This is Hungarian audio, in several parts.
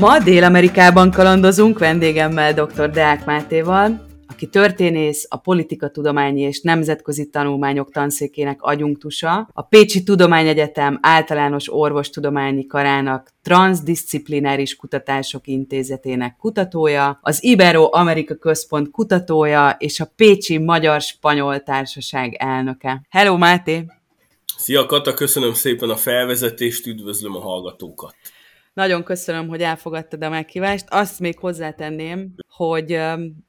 Ma Dél-Amerikában kalandozunk vendégemmel dr. Deák Mátéval, aki történész, a politikatudományi és nemzetközi tanulmányok tanszékének agyunktusa, a Pécsi Tudományegyetem általános orvostudományi karának transzdisziplináris kutatások intézetének kutatója, az Ibero-Amerika Központ kutatója és a Pécsi Magyar-Spanyol Társaság elnöke. Hello, Máté! Szia Kata, köszönöm szépen a felvezetést, üdvözlöm a hallgatókat! Nagyon köszönöm, hogy elfogadtad a meghívást. Azt még hozzátenném, hogy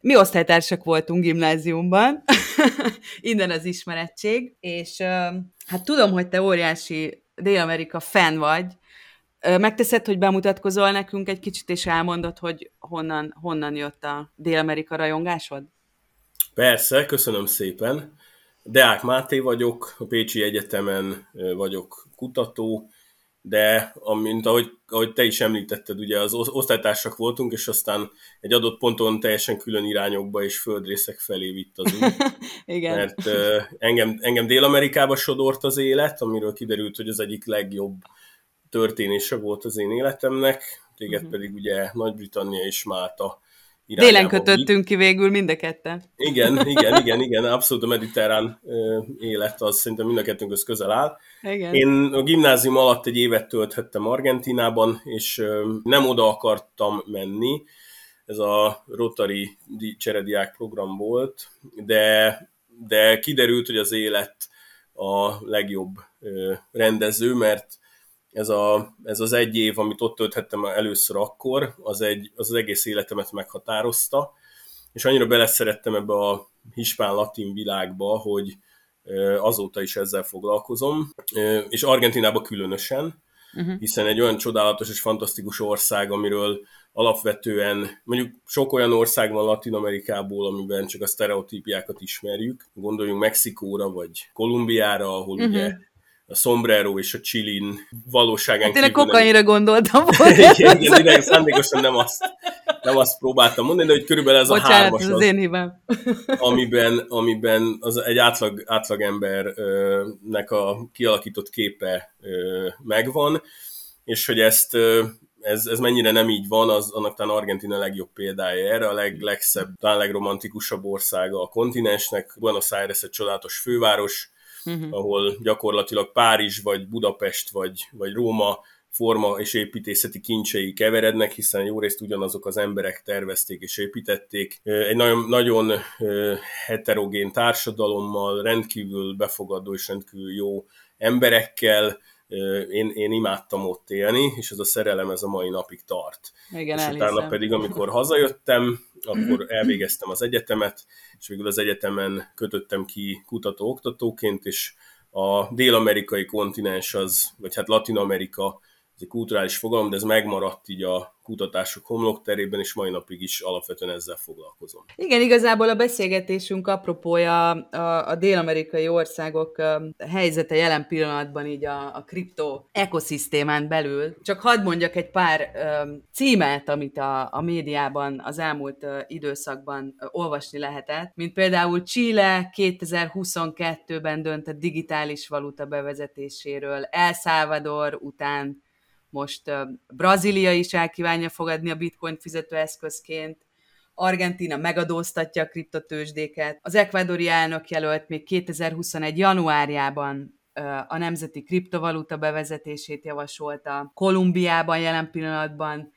mi osztálytársak voltunk gimnáziumban, innen az ismerettség, és hát tudom, hogy te óriási Dél-Amerika fan vagy. Megteszed, hogy bemutatkozol nekünk egy kicsit, és elmondod, hogy honnan, honnan jött a Dél-Amerika rajongásod? Persze, köszönöm szépen. Deák Máté vagyok, a Pécsi Egyetemen vagyok kutató, de amint ahogy, ahogy te is említetted, ugye az osztálytársak voltunk, és aztán egy adott ponton teljesen külön irányokba és földrészek felé vitt az út. Igen. Mert uh, engem, engem Dél-Amerikába sodort az élet, amiről kiderült, hogy az egyik legjobb történése volt az én életemnek, téged uh-huh. pedig ugye Nagy-Britannia és Málta Délen kötöttünk ki végül mind a ketten. Igen, igen, igen, igen, abszolút a mediterrán élet az szerintem mind a kettőnkhöz közel áll. Igen. Én a gimnázium alatt egy évet tölthettem Argentinában, és nem oda akartam menni, ez a Rotary cserediák program volt, de, de kiderült, hogy az élet a legjobb rendező, mert ez, a, ez az egy év, amit ott tölthettem először akkor, az, egy, az az egész életemet meghatározta, és annyira beleszerettem ebbe a hispán-latin világba, hogy azóta is ezzel foglalkozom, és Argentinában különösen, uh-huh. hiszen egy olyan csodálatos és fantasztikus ország, amiről alapvetően, mondjuk sok olyan ország van Latin Amerikából, amiben csak a sztereotípiákat ismerjük. Gondoljunk Mexikóra, vagy Kolumbiára, ahol uh-huh. ugye a sombrero és a chilin valóságán hát Tényleg kokainra gondoltam volna. igen, igen, igen, szándékosan nem azt, nem azt próbáltam mondani, de hogy körülbelül ez Bocsánat, a hármas az, az én hibám. amiben, amiben az egy átlag, átlagembernek a kialakított képe megvan, és hogy ezt ez, ez mennyire nem így van, az annak talán Argentina legjobb példája erre, a leg, legszebb, talán legromantikusabb országa a kontinensnek. Buenos Aires egy csodálatos főváros, uh-huh. ahol gyakorlatilag Párizs, vagy Budapest, vagy, vagy Róma forma és építészeti kincsei keverednek, hiszen jó részt ugyanazok az emberek tervezték és építették. Egy nagyon, nagyon heterogén társadalommal, rendkívül befogadó és rendkívül jó emberekkel, én, én imádtam ott élni, és ez a szerelem ez a mai napig tart. Igen, és elhiszem. utána pedig, amikor hazajöttem, akkor elvégeztem az egyetemet, és végül az egyetemen kötöttem ki kutató-oktatóként, és a dél-amerikai kontinens az, vagy hát Latin-Amerika, ez egy kulturális fogalom, de ez megmaradt így a kutatások homlokterében, és mai napig is alapvetően ezzel foglalkozom. Igen, igazából a beszélgetésünk apropója a, a dél-amerikai országok helyzete jelen pillanatban így a, a kripto ekoszisztémán belül. Csak hadd mondjak egy pár um, címet, amit a, a médiában az elmúlt uh, időszakban uh, olvasni lehetett, mint például Chile 2022-ben döntött digitális valuta bevezetéséről, El Salvador után most Brazília is elkívánja fogadni a bitcoin fizetőeszközként, Argentina megadóztatja a kriptotősdéket, az ekvadori elnök jelölt még 2021. januárjában a nemzeti kriptovaluta bevezetését javasolta. Kolumbiában jelen pillanatban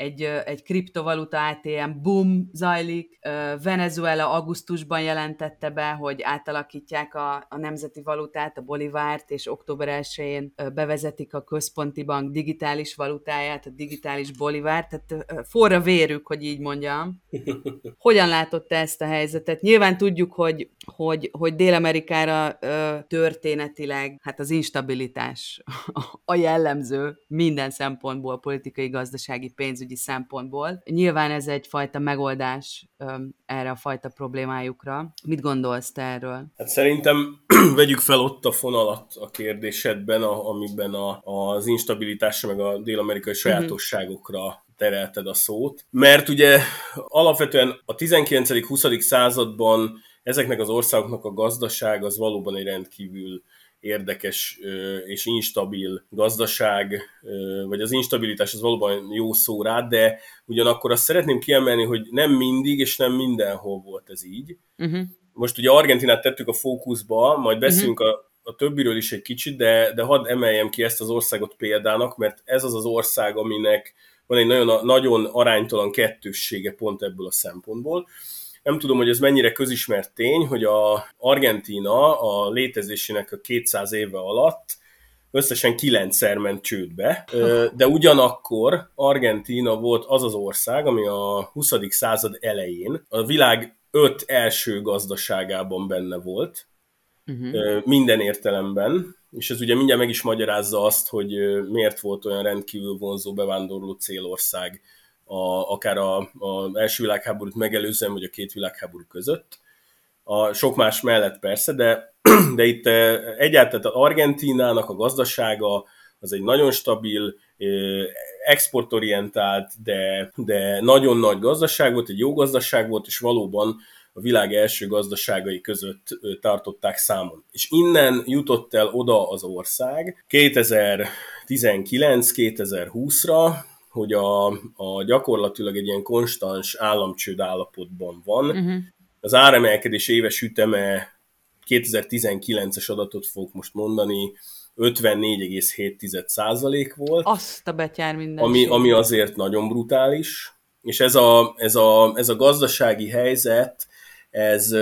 egy, egy kriptovaluta ATM boom zajlik. Venezuela augusztusban jelentette be, hogy átalakítják a, a nemzeti valutát, a bolivárt, és október 1-én bevezetik a központi bank digitális valutáját, a digitális bolivárt, tehát forra vérük, hogy így mondjam. Hogyan látott te ezt a helyzetet? Nyilván tudjuk, hogy, hogy, hogy Dél-Amerikára történetileg hát az instabilitás a jellemző minden szempontból, politikai, gazdasági, pénzügyi pénzügyi szempontból. Nyilván ez egyfajta megoldás erre a fajta problémájukra. Mit gondolsz te erről? Hát szerintem vegyük fel ott a fonalat a kérdésedben, a, amiben a, az instabilitásra meg a dél-amerikai mhm. sajátosságokra terelted a szót. Mert ugye alapvetően a 19.-20. században ezeknek az országoknak a gazdaság az valóban egy rendkívül érdekes és instabil gazdaság, vagy az instabilitás az valóban jó szó rá, de ugyanakkor azt szeretném kiemelni, hogy nem mindig és nem mindenhol volt ez így. Uh-huh. Most ugye Argentinát tettük a fókuszba, majd beszélünk uh-huh. a a többiről is egy kicsit, de, de hadd emeljem ki ezt az országot példának, mert ez az az ország, aminek van egy nagyon, nagyon aránytalan kettőssége pont ebből a szempontból. Nem tudom, hogy ez mennyire közismert tény, hogy a Argentina a létezésének a 200 éve alatt összesen kilencszer ment csődbe, de ugyanakkor Argentina volt az az ország, ami a 20. század elején a világ öt első gazdaságában benne volt, uh-huh. minden értelemben, és ez ugye mindjárt meg is magyarázza azt, hogy miért volt olyan rendkívül vonzó bevándorló célország a, akár a, első világháborút megelőzően, vagy a két világháború között. A sok más mellett persze, de, de itt egyáltalán az Argentinának a gazdasága az egy nagyon stabil, exportorientált, de, de nagyon nagy gazdaság volt, egy jó gazdaság volt, és valóban a világ első gazdaságai között tartották számon. És innen jutott el oda az ország 2019-2020-ra, hogy a, a gyakorlatilag egy ilyen konstans államcsőd állapotban van. Uh-huh. Az áremelkedés éves üteme 2019-es adatot fogok most mondani, 54,7% volt. Azt a betyár minden. Ami, ami azért nagyon brutális. És ez a, ez, a, ez a gazdasági helyzet, ez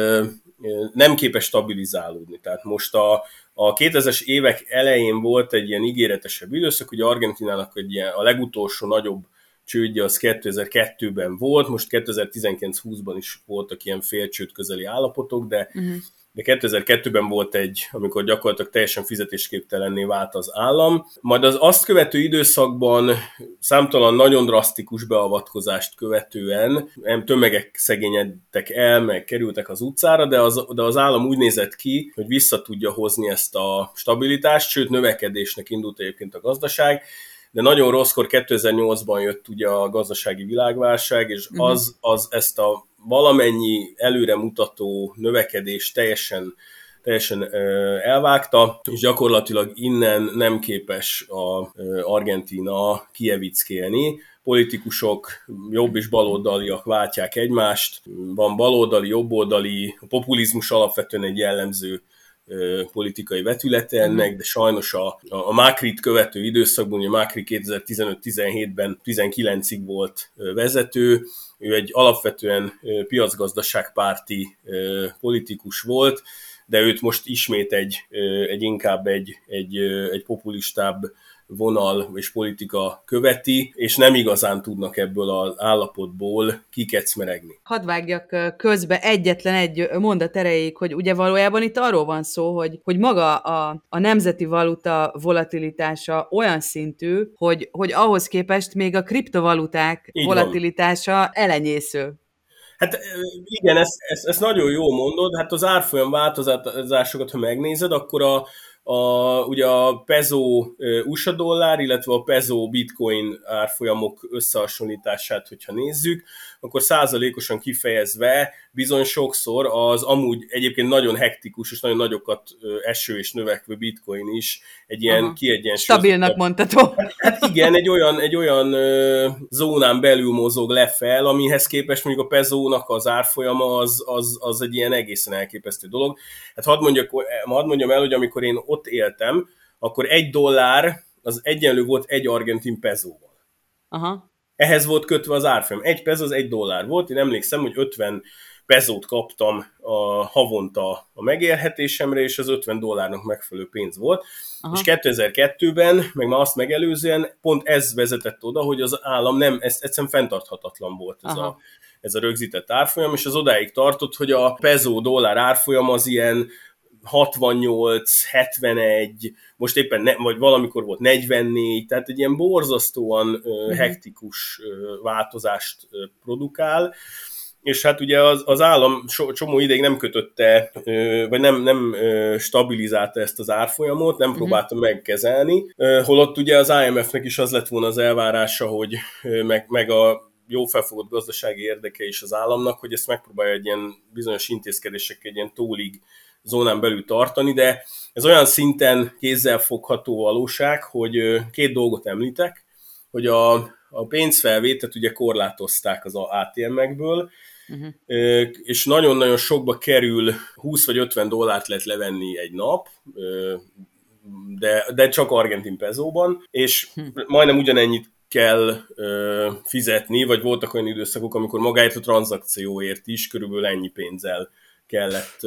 nem képes stabilizálódni. Tehát most a, a 2000-es évek elején volt egy ilyen ígéretesebb időszak, hogy Argentinának egy ilyen, a legutolsó nagyobb csődje az 2002-ben volt, most 2019-20-ban is voltak ilyen félcsőd közeli állapotok, de uh-huh de 2002-ben volt egy, amikor gyakorlatilag teljesen fizetésképtelenné vált az állam. Majd az azt követő időszakban számtalan nagyon drasztikus beavatkozást követően nem tömegek szegényedtek el, meg kerültek az utcára, de az, de az állam úgy nézett ki, hogy vissza tudja hozni ezt a stabilitást, sőt növekedésnek indult egyébként a gazdaság, de nagyon rosszkor 2008-ban jött ugye a gazdasági világválság, és mhm. az, az ezt a valamennyi előremutató növekedés teljesen teljesen elvágta, és gyakorlatilag innen nem képes a Argentina kievickélni. Politikusok jobb és baloldaliak váltják egymást, van baloldali, jobboldali, a populizmus alapvetően egy jellemző politikai vetülete ennek, de sajnos a, a Mákrit követő időszakban, ugye Mákri 2015-17-ben 19-ig volt vezető, ő egy alapvetően piacgazdaságpárti politikus volt, de őt most ismét egy, egy inkább egy, egy, egy populistább vonal és politika követi, és nem igazán tudnak ebből az állapotból kikecmeregni. Hadd vágjak közbe egyetlen egy mondat erejéig, hogy ugye valójában itt arról van szó, hogy, hogy maga a, a nemzeti valuta volatilitása olyan szintű, hogy, hogy ahhoz képest még a kriptovaluták Így volatilitása van. elenyésző. Hát igen, ezt, ezt, ezt nagyon jó mondod, hát az árfolyam változásokat, ha megnézed, akkor a, a, ugye a peso USA dollár, illetve a peso bitcoin árfolyamok összehasonlítását, hogyha nézzük, akkor százalékosan kifejezve bizony sokszor az amúgy egyébként nagyon hektikus és nagyon nagyokat eső és növekvő bitcoin is egy ilyen Aha. kiegyensúlyozott... Stabilnak mondható. Hát, hát igen, egy olyan, egy olyan zónán belül mozog lefel, amihez képest mondjuk a pezónak az árfolyama az, az, az egy ilyen egészen elképesztő dolog. Hát hadd, mondjak, hadd mondjam el, hogy amikor én ott éltem, akkor egy dollár az egyenlő volt egy argentin pezóval. Aha ehhez volt kötve az árfolyam. Egy pez az egy dollár volt, én emlékszem, hogy 50 pezót kaptam a havonta a megélhetésemre, és az 50 dollárnak megfelelő pénz volt. Aha. És 2002-ben, meg már azt megelőzően, pont ez vezetett oda, hogy az állam nem, ez egyszerűen fenntarthatatlan volt ez a, ez a rögzített árfolyam, és az odáig tartott, hogy a pezó dollár árfolyam az ilyen 68, 71, most éppen ne, vagy valamikor volt 44, tehát egy ilyen borzasztóan uh, hektikus változást produkál, és hát ugye az, az állam so, csomó ideig nem kötötte, vagy nem, nem stabilizálta ezt az árfolyamot, nem mhm. próbálta uh-huh. megkezelni, holott ugye az IMF-nek is az lett volna az elvárása, hogy meg, meg a jó felfogott gazdasági érdeke is az államnak, hogy ezt megpróbálja egy ilyen bizonyos intézkedések egy ilyen tólig zónán belül tartani, de ez olyan szinten kézzelfogható valóság, hogy két dolgot említek, hogy a, a pénzfelvételt ugye korlátozták az ATM-ekből, uh-huh. és nagyon-nagyon sokba kerül, 20 vagy 50 dollárt lehet levenni egy nap, de, de csak argentin pezóban, és hm. majdnem ugyanennyit kell ö, fizetni, vagy voltak olyan időszakok, amikor magáért a tranzakcióért is körülbelül ennyi pénzzel kellett,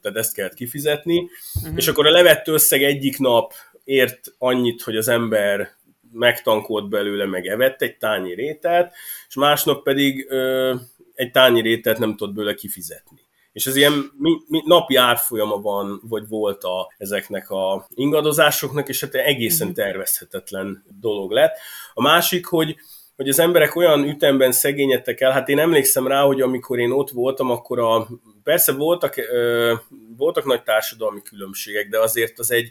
tehát ezt kellett kifizetni, uh-huh. és akkor a levett összeg egyik nap ért annyit, hogy az ember megtankolt belőle, meg evett egy tányi rételt, és másnap pedig ö, egy tányi rételt nem tudott belőle kifizetni és ez ilyen mi, mi, napi árfolyama van, vagy volt a, ezeknek a ingadozásoknak, és hát egészen mhm. tervezhetetlen dolog lett. A másik, hogy hogy az emberek olyan ütemben szegényedtek el, hát én emlékszem rá, hogy amikor én ott voltam, akkor a, persze voltak, ö, voltak nagy társadalmi különbségek, de azért az egy,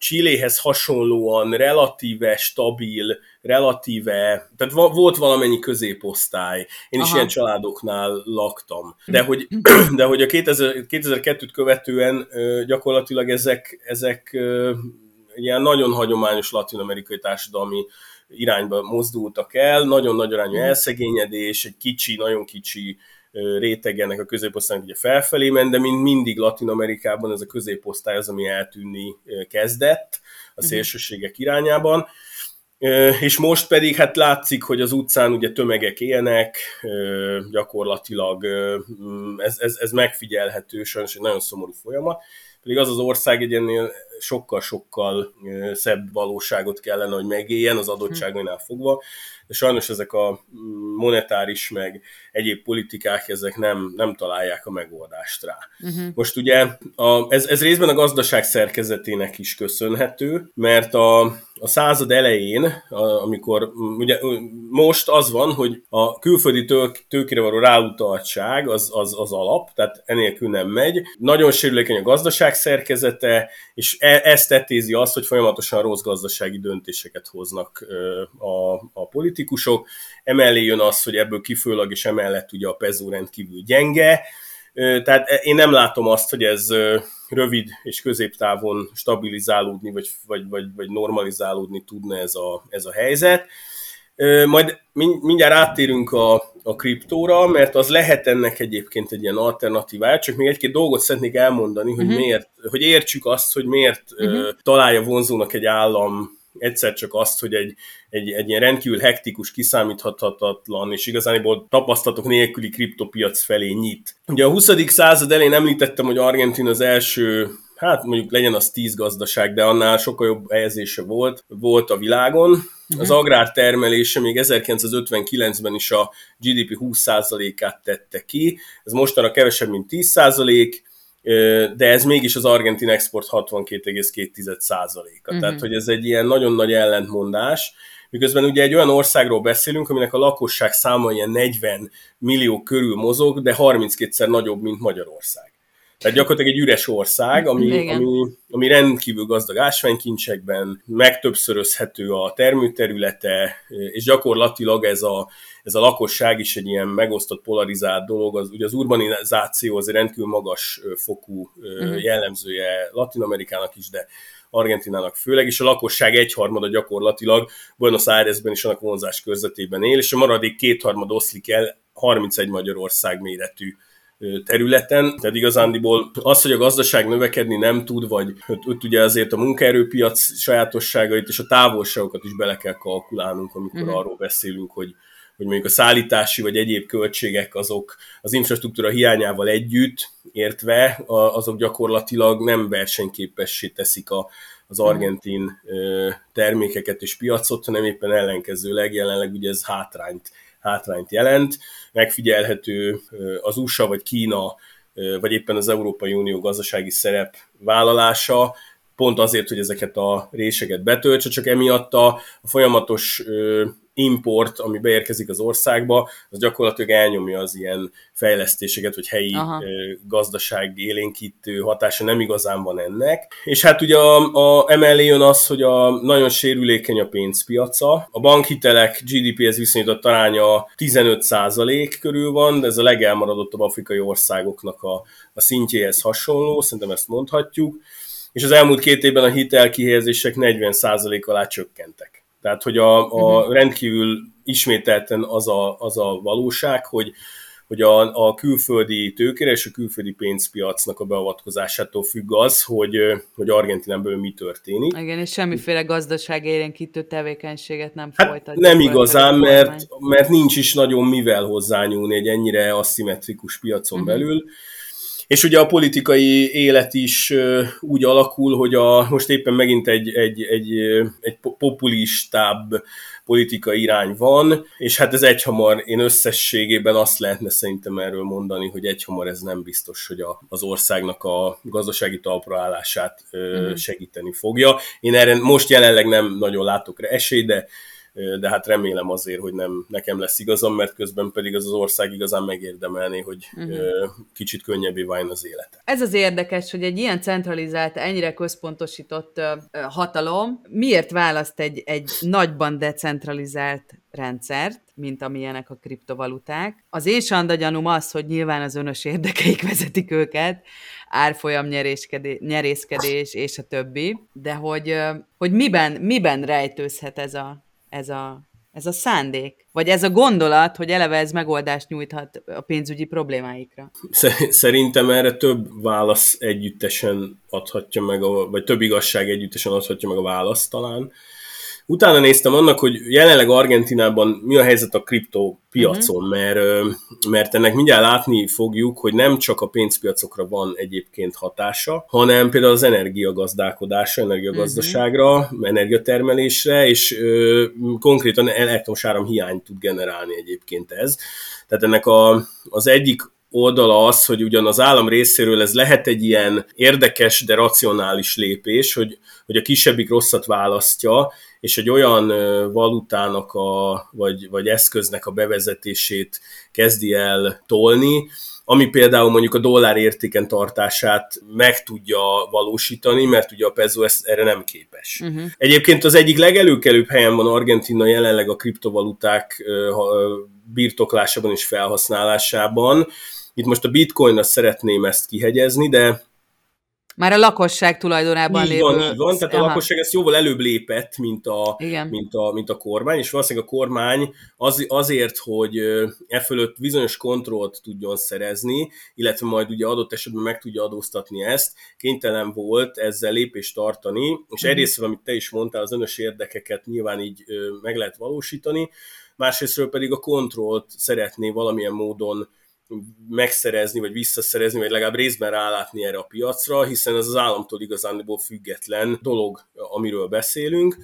Chiléhez hasonlóan relatíve stabil, relatíve, tehát volt valamennyi középosztály. Én is Aha. ilyen családoknál laktam. De hogy, de hogy a 2000, 2002-t követően gyakorlatilag ezek, ezek ilyen nagyon hagyományos latin-amerikai társadalmi irányba mozdultak el, nagyon nagy arányú mhm. elszegényedés, egy kicsi, nagyon kicsi réteg ennek a középosztálynak ugye felfelé ment, de mint mindig Latin Amerikában ez a középosztály az, ami eltűnni kezdett a mhm. szélsőségek irányában. És most pedig hát látszik, hogy az utcán ugye tömegek élnek, gyakorlatilag ez, ez, ez megfigyelhető, sajnos egy nagyon szomorú folyamat, pedig az az ország egy ennél sokkal-sokkal szebb valóságot kellene, hogy megéljen az adottságainál fogva, de sajnos ezek a monetáris meg egyéb politikák, ezek nem, nem találják a megoldást rá. Uh-huh. Most ugye a, ez, ez részben a gazdaság szerkezetének is köszönhető, mert a, a század elején, a, amikor ugye most az van, hogy a külföldi tők, tőkére való ráutaltság az, az, az alap, tehát enélkül nem megy. Nagyon sérülékeny a gazdaság szerkezete, és ezt tetézi azt, hogy folyamatosan rossz gazdasági döntéseket hoznak a, a politikusok. Emellé jön az, hogy ebből kifőleg és emellett ugye a pezó rendkívül gyenge, tehát én nem látom azt, hogy ez rövid és középtávon stabilizálódni, vagy, vagy, vagy, vagy normalizálódni tudna ez a, ez a helyzet. Majd mindjárt áttérünk a, a kriptóra, mert az lehet ennek egyébként egy ilyen alternatívája, csak még egy-két dolgot szeretnék elmondani, hogy uh-huh. miért, hogy értsük azt, hogy miért uh-huh. találja vonzónak egy állam egyszer csak azt, hogy egy, egy, egy ilyen rendkívül hektikus, kiszámíthatatlan és igazániból tapasztalatok nélküli kriptopiac felé nyit. Ugye a 20. század elején említettem, hogy Argentin az első hát mondjuk legyen az tíz gazdaság, de annál sokkal jobb helyezése volt, volt a világon. Az mhm. agrártermelése még 1959-ben is a GDP 20%-át tette ki, ez mostanra kevesebb, mint 10%, de ez mégis az argentin export 62,2%-a. Uh-huh. Tehát, hogy ez egy ilyen nagyon nagy ellentmondás, miközben ugye egy olyan országról beszélünk, aminek a lakosság száma ilyen 40 millió körül mozog, de 32-szer nagyobb, mint Magyarország. Tehát gyakorlatilag egy üres ország, ami, ami, ami rendkívül gazdag ásványkincsekben, megtöbbszörözhető a termőterülete, és gyakorlatilag ez a, ez a lakosság is egy ilyen megosztott, polarizált dolog. Az, ugye az urbanizáció az egy rendkívül magas fokú uh-huh. jellemzője Latin Amerikának is, de Argentinának főleg, és a lakosság egyharmada gyakorlatilag Buenos Airesben és annak vonzás körzetében él, és a maradék kétharmad oszlik el 31 Magyarország méretű területen, tehát igazándiból az, hogy a gazdaság növekedni nem tud, vagy ott ugye azért a munkaerőpiac sajátosságait és a távolságokat is bele kell kalkulálnunk, amikor uh-huh. arról beszélünk, hogy, hogy mondjuk a szállítási vagy egyéb költségek azok az infrastruktúra hiányával együtt értve, azok gyakorlatilag nem versenyképessé teszik a, az mhm. argentin termékeket és piacot, hanem éppen ellenkezőleg jelenleg ugye ez hátrányt hátrányt jelent. Megfigyelhető az USA vagy Kína, vagy éppen az Európai Unió gazdasági szerep vállalása, pont azért, hogy ezeket a réseket betöltse, csak emiatt a, folyamatos import, ami beérkezik az országba, az gyakorlatilag elnyomja az ilyen fejlesztéseket, hogy helyi Aha. gazdaság élénkítő hatása nem igazán van ennek. És hát ugye a, a emellé jön az, hogy a nagyon sérülékeny a pénzpiaca. A bankhitelek GDP-hez viszonyított aránya 15% körül van, de ez a legelmaradottabb afrikai országoknak a, a szintjéhez hasonló, szerintem ezt mondhatjuk és az elmúlt két évben a hitelkihelyezések 40% alá csökkentek. Tehát, hogy a, a mhm. rendkívül ismételten az a, az a valóság, hogy hogy a, a külföldi tőkére és a külföldi pénzpiacnak a beavatkozásától függ az, hogy, hogy Argentinában mi történik. Igen, és semmiféle gazdaság érénkítő tevékenységet nem hát folytat. Nem igazán, mert, mert nincs is nagyon mivel hozzányúlni egy ennyire aszimmetrikus piacon uh-huh. belül. És ugye a politikai élet is úgy alakul, hogy a, most éppen megint egy, egy, egy, egy populistább politika irány van, és hát ez egyhamar, én összességében azt lehetne szerintem erről mondani, hogy egyhamar ez nem biztos, hogy a, az országnak a gazdasági talpraállását uh-huh. segíteni fogja. Én erre most jelenleg nem nagyon látok rá esély, de de hát remélem azért, hogy nem nekem lesz igazam, mert közben pedig az az ország igazán megérdemelné, hogy uh-huh. kicsit könnyebbé váljon az élet. Ez az érdekes, hogy egy ilyen centralizált, ennyire központosított hatalom miért választ egy, egy nagyban decentralizált rendszert, mint amilyenek a kriptovaluták. Az én sandagyanum az, hogy nyilván az önös érdekeik vezetik őket, árfolyam nyerészkedés és a többi, de hogy, hogy miben, miben rejtőzhet ez a, ez a, ez a szándék? Vagy ez a gondolat, hogy eleve ez megoldást nyújthat a pénzügyi problémáikra? Szerintem erre több válasz együttesen adhatja meg, a, vagy több igazság együttesen adhatja meg a választ talán. Utána néztem annak, hogy jelenleg Argentinában mi a helyzet a kriptó piacon, uh-huh. mert, mert ennek mindjárt látni fogjuk, hogy nem csak a pénzpiacokra van egyébként hatása, hanem például az energiagazdálkodásra, energiagazdaságra, uh-huh. energiatermelésre, és ö, konkrétan elektromos áram hiányt tud generálni egyébként ez. Tehát ennek a, az egyik oldala az, hogy ugyan az állam részéről ez lehet egy ilyen érdekes, de racionális lépés, hogy, hogy a kisebbik rosszat választja, és egy olyan valutának a, vagy, vagy eszköznek a bevezetését kezdi el tolni, ami például mondjuk a dollár értéken tartását meg tudja valósítani, mert ugye a peso ezt, erre nem képes. Uh-huh. Egyébként az egyik legelőkelőbb helyen van Argentina jelenleg a kriptovaluták birtoklásában és felhasználásában. Itt most a bitcoinra szeretném ezt kihegyezni, de már a lakosság tulajdonában így lévő... Van, így van, tehát Aha. a lakosság ezt jóval előbb lépett, mint a, mint a, mint a kormány, és valószínűleg a kormány az, azért, hogy e fölött bizonyos kontrollt tudjon szerezni, illetve majd ugye adott esetben meg tudja adóztatni ezt, kénytelen volt ezzel lépést tartani, és mm. egyrészt, amit te is mondtál, az önös érdekeket nyilván így meg lehet valósítani, másrésztről pedig a kontrollt szeretné valamilyen módon megszerezni, vagy visszaszerezni, vagy legalább részben rálátni erre a piacra, hiszen ez az államtól igazándiból független dolog, amiről beszélünk.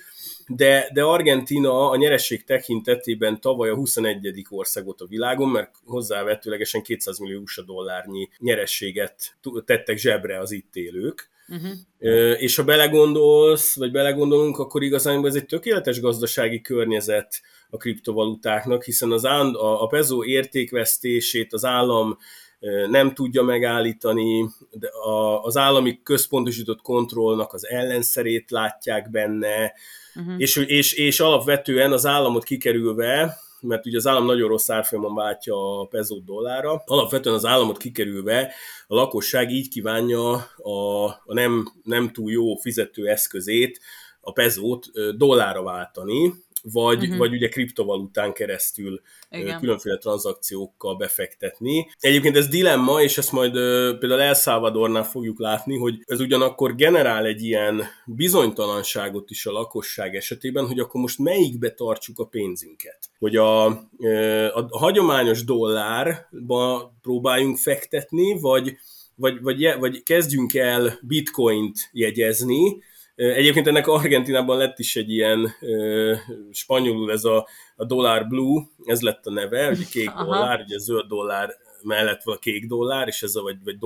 De, de Argentina a nyereség tekintetében tavaly a 21. országot a világon, mert hozzávetőlegesen 200 millió USA dollárnyi nyerességet tettek zsebre az itt élők. Uh-huh. És ha belegondolsz, vagy belegondolunk, akkor igazán ez egy tökéletes gazdasági környezet a kriptovalutáknak, hiszen az áll, a, a peso értékvesztését az állam nem tudja megállítani, de a, az állami központosított kontrollnak az ellenszerét látják benne, uh-huh. és, és, és alapvetően az államot kikerülve, mert ugye az állam nagyon rossz árfolyamon váltja a peso dollára, alapvetően az államot kikerülve a lakosság így kívánja a, a nem, nem túl jó fizető eszközét, a pezót dollárra váltani, vagy, uh-huh. vagy ugye kriptovalután keresztül Igen. különféle tranzakciókkal befektetni. Egyébként ez dilemma, és ezt majd például El Salvadornál fogjuk látni, hogy ez ugyanakkor generál egy ilyen bizonytalanságot is a lakosság esetében, hogy akkor most melyikbe tartsuk a pénzünket. Hogy a, a, a hagyományos dollárba próbáljunk fektetni, vagy vagy, vagy, vagy kezdjünk el bitcoint jegyezni, Egyébként ennek Argentinában lett is egy ilyen spanyolul ez a, a dollár blue, ez lett a neve, ugye kék Aha. dollár, ugye zöld dollár mellett van a kék dollár, és ez a vagy, vagy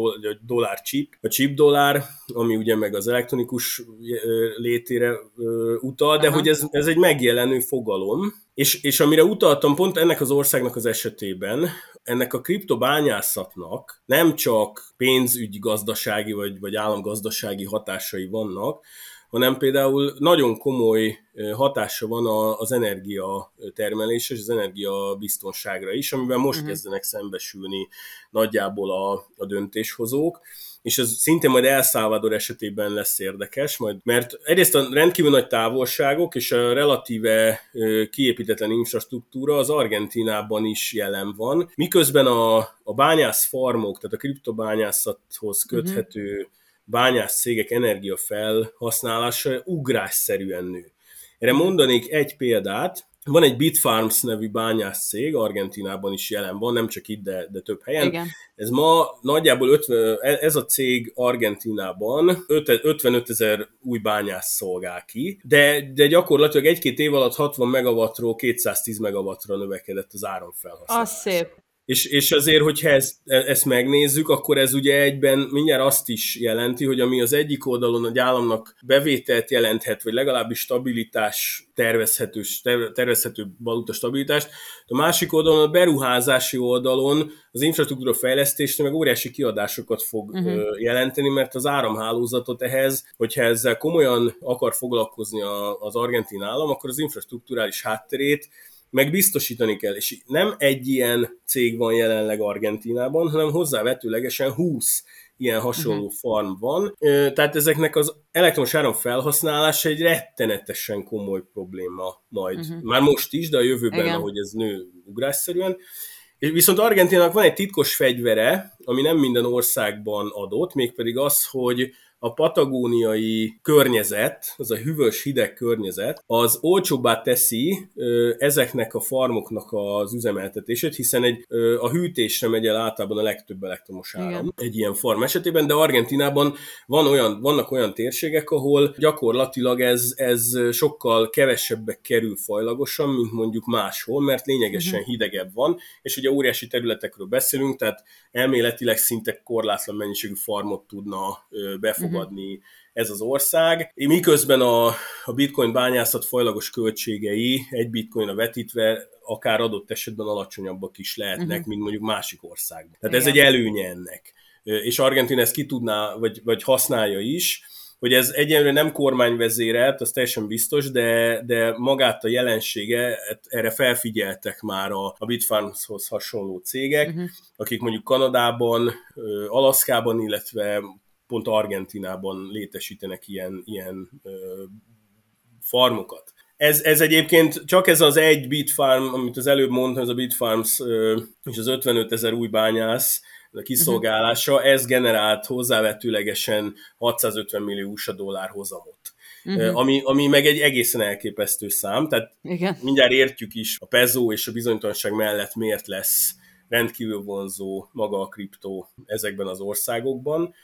dollár chip, a chip dollár, ami ugye meg az elektronikus létére utal, de Aha. hogy ez, ez egy megjelenő fogalom, és, és amire utaltam pont ennek az országnak az esetében, ennek a kriptobányászatnak nem csak pénzügyi gazdasági vagy, vagy államgazdasági hatásai vannak, hanem például nagyon komoly hatása van az energia termelés és az energia biztonságra is, amivel most uh-huh. kezdenek szembesülni nagyjából a, a döntéshozók. és ez szintén majd El Salvador esetében lesz érdekes, majd, mert egyrészt a rendkívül nagy távolságok és a relatíve kiépítetlen infrastruktúra az Argentinában is jelen van, miközben a, a bányász farmok, tehát a kriptobányászathoz mhm. köthető uh-huh. Bányász cégek energiafelhasználása ugrásszerűen nő. Erre mondanék egy példát, van egy Bitfarms nevű bányász cég, Argentinában is jelen van, nem csak itt, de, de több helyen. Igen. Ez ma nagyjából 50, ez a cég Argentinában 55 ezer új bányász szolgál ki, de, de gyakorlatilag egy-két év alatt 60 megawattról 210 megawattra növekedett az áramfelhasználás. Az szép. És, és azért, hogyha ezt, ezt megnézzük, akkor ez ugye egyben mindjárt azt is jelenti, hogy ami az egyik oldalon egy államnak bevételt jelenthet, vagy legalábbis stabilitás tervezhető, tervezhető valuta stabilitást, a másik oldalon a beruházási oldalon az infrastruktúra fejlesztésre meg óriási kiadásokat fog uh-huh. jelenteni, mert az áramhálózatot ehhez, hogyha ezzel komolyan akar foglalkozni az argentin állam, akkor az infrastruktúrális hátterét meg biztosítani kell, és nem egy ilyen cég van jelenleg Argentinában, hanem hozzávetőlegesen 20 ilyen hasonló uh-huh. farm van. Tehát ezeknek az elektromos áram felhasználása egy rettenetesen komoly probléma majd. Uh-huh. Már most is, de a jövőben, Igen. ahogy ez nő ugrásszerűen. És viszont Argentinának van egy titkos fegyvere, ami nem minden országban adott, mégpedig az, hogy a patagóniai környezet, az a hűvös, hideg környezet, az olcsóbbá teszi ö, ezeknek a farmoknak az üzemeltetését, hiszen egy, ö, a hűtésre megy el általában a legtöbb elektromos áram Igen. egy ilyen farm esetében, de Argentinában van olyan, vannak olyan térségek, ahol gyakorlatilag ez, ez sokkal kevesebbe kerül fajlagosan, mint mondjuk máshol, mert lényegesen uh-huh. hidegebb van, és ugye óriási területekről beszélünk, tehát elméletileg szinte korlátlan mennyiségű farmot tudna befogadni uh-huh. ez az ország. Miközben a, a bitcoin bányászat fajlagos költségei egy bitcoinra vetítve akár adott esetben alacsonyabbak is lehetnek, uh-huh. mint mondjuk másik országban. Tehát Igen. ez egy előnye ennek. És Argentina ezt ki tudná, vagy, vagy használja is, hogy ez egyenlően nem kormányvezérelt, az teljesen biztos, de, de magát a jelensége, erre felfigyeltek már a, a Bitfarmshoz hasonló cégek, uh-huh. akik mondjuk Kanadában, Alaszkában, illetve pont Argentinában létesítenek ilyen, ilyen ö, farmokat. Ez, ez egyébként csak ez az egy bitfarm, amit az előbb mondtam, ez a bitfarms ö, és az 55 ezer új bányász, a kiszolgálása, uh-huh. ez generált hozzávetőlegesen 650 millió USA dollár hozamot. Uh-huh. Ami, ami meg egy egészen elképesztő szám, tehát Igen. mindjárt értjük is a peso és a bizonytalanság mellett miért lesz rendkívül vonzó maga a kriptó ezekben az országokban.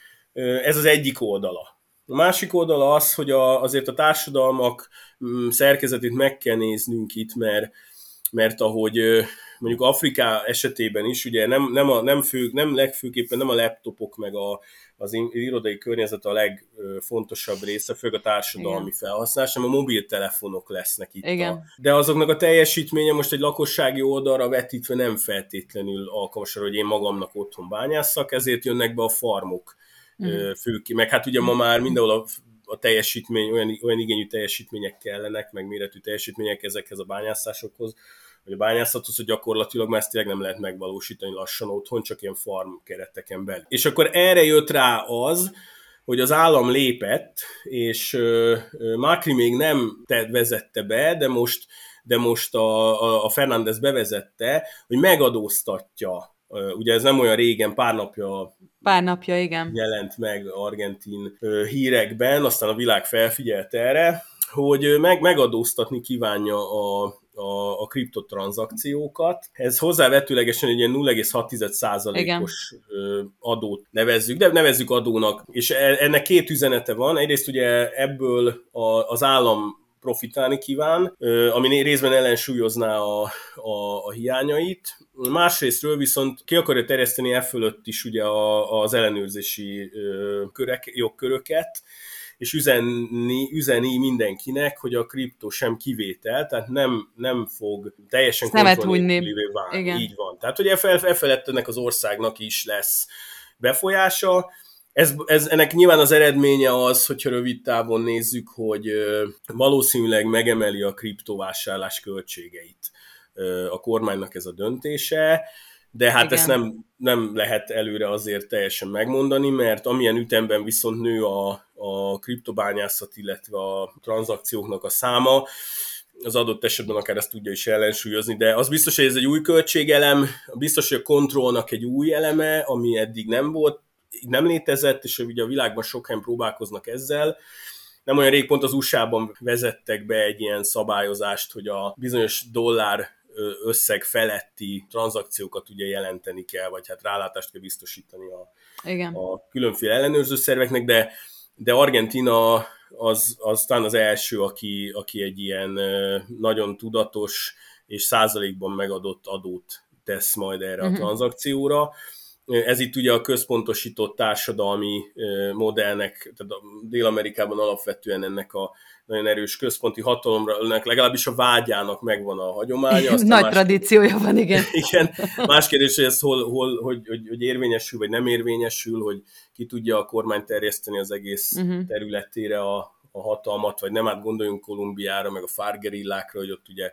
Ez az egyik oldala. A másik oldala az, hogy a, azért a társadalmak mm, szerkezetét meg kell néznünk itt, mert, mert ahogy mondjuk Afriká esetében is, ugye nem, nem, a, nem, fő, nem legfőképpen nem a laptopok meg a, az irodai környezet a legfontosabb része, főleg a társadalmi Igen. felhasználás, hanem a mobiltelefonok lesznek itt. Igen. A, de azoknak a teljesítménye most egy lakossági oldalra vetítve nem feltétlenül alkalmas, hogy én magamnak otthon bányásszak, ezért jönnek be a farmok mm. fő ki. Meg hát ugye ma már mindenhol a, a teljesítmény, olyan, olyan igényű teljesítmények kellenek, meg méretű teljesítmények ezekhez a bányászásokhoz, vagy a bányászathoz, hogy gyakorlatilag már ezt tényleg nem lehet megvalósítani lassan otthon, csak ilyen farm kereteken belül. És akkor erre jött rá az, hogy az állam lépett, és Macri még nem te vezette be, de most, de most a, a, a Fernández bevezette, hogy megadóztatja Ugye ez nem olyan régen, pár napja Pár napja, igen. Jelent meg argentin hírekben, aztán a világ felfigyelt erre, hogy meg, megadóztatni kívánja a, a, a kriptotranszakciókat. Ez hozzávetőlegesen egy ilyen 0,6%-os adót nevezzük, de nevezzük adónak. És e, ennek két üzenete van. Egyrészt ugye ebből a, az állam profitálni kíván, ami részben ellensúlyozná a, a, a hiányait. Másrésztről viszont ki akarja terjeszteni e fölött is ugye a, az ellenőrzési körek, jogköröket, és üzenni, üzeni mindenkinek, hogy a kriptó sem kivétel, tehát nem, nem fog teljesen kontrollni válni. Igen. Így van. Tehát, hogy e, e felett ennek az országnak is lesz befolyása, ez, ez, ennek nyilván az eredménye az, hogyha rövid távon nézzük, hogy valószínűleg megemeli a kriptovásárlás költségeit a kormánynak ez a döntése, de hát Igen. ezt nem, nem lehet előre azért teljesen megmondani, mert amilyen ütemben viszont nő a, a kriptobányászat, illetve a tranzakcióknak a száma, az adott esetben akár ezt tudja is ellensúlyozni, de az biztos, hogy ez egy új költségelem, biztos, hogy a kontrollnak egy új eleme, ami eddig nem volt, nem létezett, és ugye a világban sok helyen próbálkoznak ezzel. Nem olyan rég pont az USA-ban vezettek be egy ilyen szabályozást, hogy a bizonyos dollár összeg feletti tranzakciókat ugye jelenteni kell, vagy hát rálátást kell biztosítani a, Igen. a különféle ellenőrző szerveknek, de, de Argentina az, az talán az első, aki, aki egy ilyen nagyon tudatos és százalékban megadott adót tesz majd erre uh-huh. a mhm. tranzakcióra. Ez itt ugye a központosított társadalmi modellnek, tehát Dél-Amerikában alapvetően ennek a nagyon erős központi hatalomra, legalábbis a vágyának megvan a hagyománya. Aztán Nagy más tradíciója kérdés, van, igen. igen. Más kérdés, hogy ez hol, hol hogy, hogy, hogy érvényesül, vagy nem érvényesül, hogy ki tudja a kormány terjeszteni az egész uh-huh. területére a, a hatalmat, vagy nem át gondoljunk Kolumbiára, meg a fárgerillákra, hogy ott ugye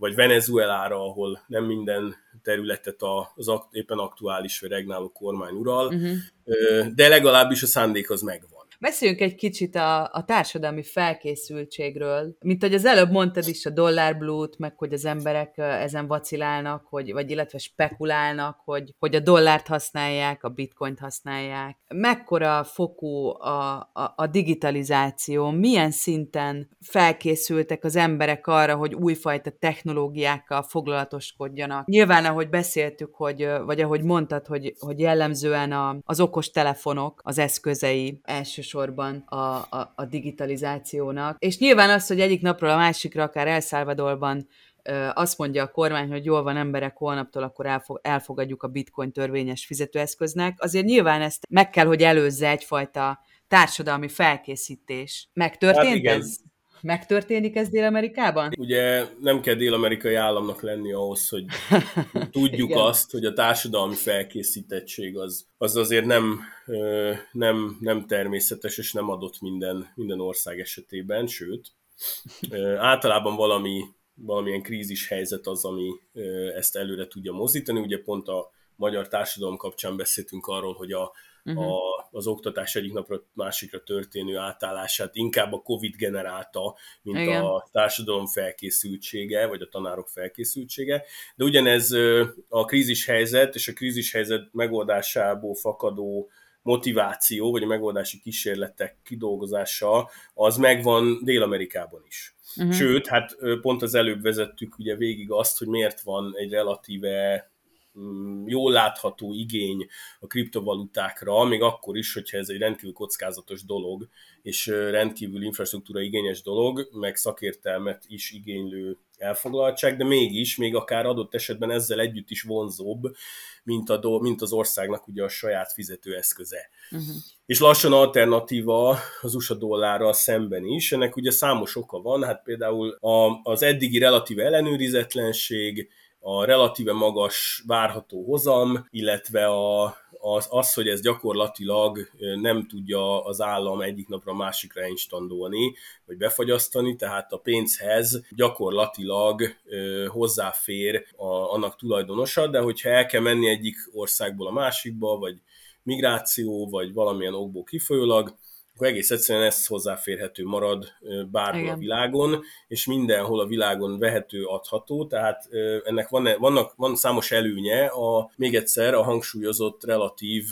vagy Venezuelára, ahol nem minden területet az éppen aktuális vagy regnáló kormány ural, uh-huh. de legalábbis a szándék az megvan. Beszéljünk egy kicsit a, a társadalmi felkészültségről. Mint hogy az előbb mondtad is a dollárblút, meg hogy az emberek ezen vacilálnak, hogy, vagy illetve spekulálnak, hogy, hogy a dollárt használják, a bitcoint használják. Mekkora fokú a, a, a digitalizáció? Milyen szinten felkészültek az emberek arra, hogy újfajta technológiákkal foglalatoskodjanak? Nyilván, ahogy beszéltük, hogy, vagy ahogy mondtad, hogy, hogy jellemzően a, az okos telefonok az eszközei elsősorban elsősorban a, a, a digitalizációnak. És nyilván az, hogy egyik napról a másikra, akár El Salvadorban azt mondja a kormány, hogy jól van emberek, holnaptól akkor elfogadjuk a bitcoin törvényes fizetőeszköznek, azért nyilván ezt meg kell, hogy előzze egyfajta társadalmi felkészítés. Megtörtént hát ez? Megtörténik ez Dél-Amerikában? Ugye nem kell dél-amerikai államnak lenni ahhoz, hogy tudjuk azt, hogy a társadalmi felkészítettség az, az azért nem, nem, nem természetes és nem adott minden, minden ország esetében, sőt, általában valami, valamilyen krízis helyzet az, ami ezt előre tudja mozdítani. Ugye pont a magyar társadalom kapcsán beszéltünk arról, hogy a uh-huh. a, az oktatás egyik napra másikra történő átállását inkább a Covid generálta, mint Igen. a társadalom felkészültsége, vagy a tanárok felkészültsége. De ugyanez a krízis helyzet és a krízis helyzet megoldásából fakadó motiváció, vagy a megoldási kísérletek kidolgozása, az megvan Dél-Amerikában is. Uh-huh. Sőt, hát pont az előbb vezettük ugye végig azt, hogy miért van egy relatíve jól látható igény a kriptovalutákra, még akkor is, hogyha ez egy rendkívül kockázatos dolog, és rendkívül infrastruktúra igényes dolog, meg szakértelmet is igénylő elfoglaltság, de mégis, még akár adott esetben ezzel együtt is vonzóbb, mint, a do, mint az országnak ugye a saját fizetőeszköze. Uh-huh. És lassan alternatíva az USA dollárral szemben is. Ennek ugye számos oka van, hát például a, az eddigi relatív ellenőrizetlenség, a relatíve magas várható hozam, illetve a, az, az, hogy ez gyakorlatilag nem tudja az állam egyik napra a másikra instandolni, vagy befagyasztani, tehát a pénzhez gyakorlatilag hozzáfér a, annak tulajdonosa, de hogyha el kell menni egyik országból a másikba, vagy migráció, vagy valamilyen okból kifolyólag, akkor egész egyszerűen ez hozzáférhető marad bárhol Igen. a világon, és mindenhol a világon vehető, adható, tehát ennek van, vannak, van számos előnye, a, még egyszer a hangsúlyozott relatív